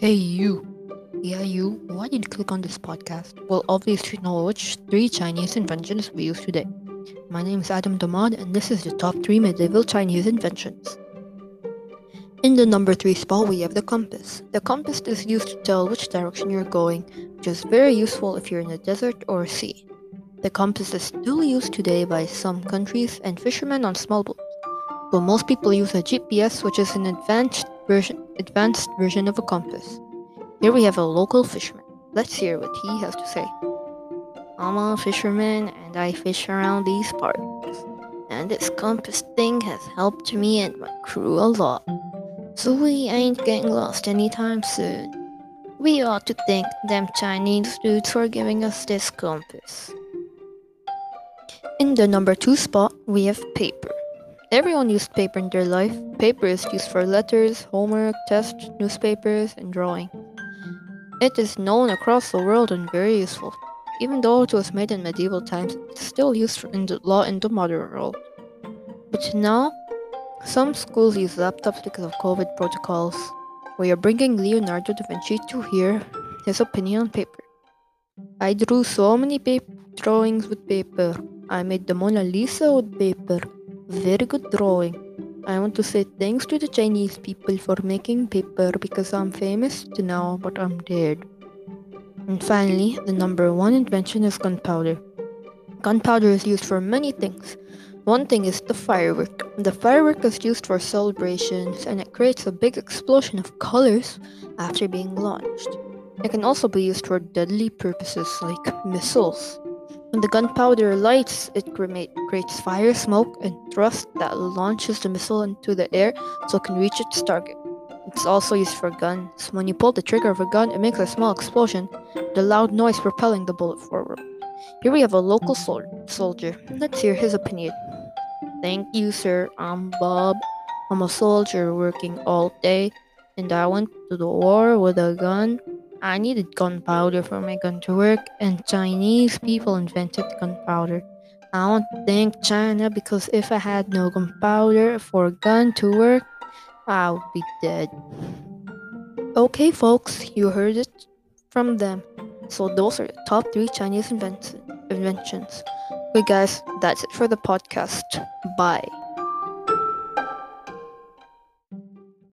Hey, you. Yeah, you. Why did you click on this podcast? Well, obviously, to know which three Chinese inventions we use today. My name is Adam Damad, and this is the top three medieval Chinese inventions. In the number three spot, we have the compass. The compass is used to tell which direction you're going, which is very useful if you're in a desert or a sea. The compass is still used today by some countries and fishermen on small boats. But most people use a GPS, which is an advanced version, advanced version of a compass. Here we have a local fisherman. Let's hear what he has to say. I'm a fisherman and I fish around these parts. And this compass thing has helped me and my crew a lot. So we ain't getting lost anytime soon. We ought to thank them Chinese dudes for giving us this compass. In the number two spot, we have paper. Everyone used paper in their life. Paper is used for letters, homework, tests, newspapers, and drawing. It is known across the world and very useful. Even though it was made in medieval times, it's still used in the law in the modern world. But now, some schools use laptops because of COVID protocols. We are bringing Leonardo da Vinci to hear his opinion on paper. I drew so many paper drawings with paper. I made the Mona Lisa with paper. Very good drawing. I want to say thanks to the Chinese people for making paper because I'm famous to now, but I'm dead. And finally, the number one invention is gunpowder. Gunpowder is used for many things. One thing is the firework. The firework is used for celebrations and it creates a big explosion of colors after being launched. It can also be used for deadly purposes like missiles. When the gunpowder lights, it creates fire, smoke, and thrust that launches the missile into the air so it can reach its target. It's also used for guns. When you pull the trigger of a gun, it makes a small explosion, the loud noise propelling the bullet forward. Here we have a local sol- soldier. Let's hear his opinion. Thank you, sir. I'm Bob. I'm a soldier working all day, and I went to the war with a gun. I needed gunpowder for my gun to work, and Chinese people invented gunpowder. I want to thank China because if I had no gunpowder for a gun to work, I would be dead. Okay, folks, you heard it from them. So, those are the top three Chinese invent- inventions. Okay, guys, that's it for the podcast. Bye.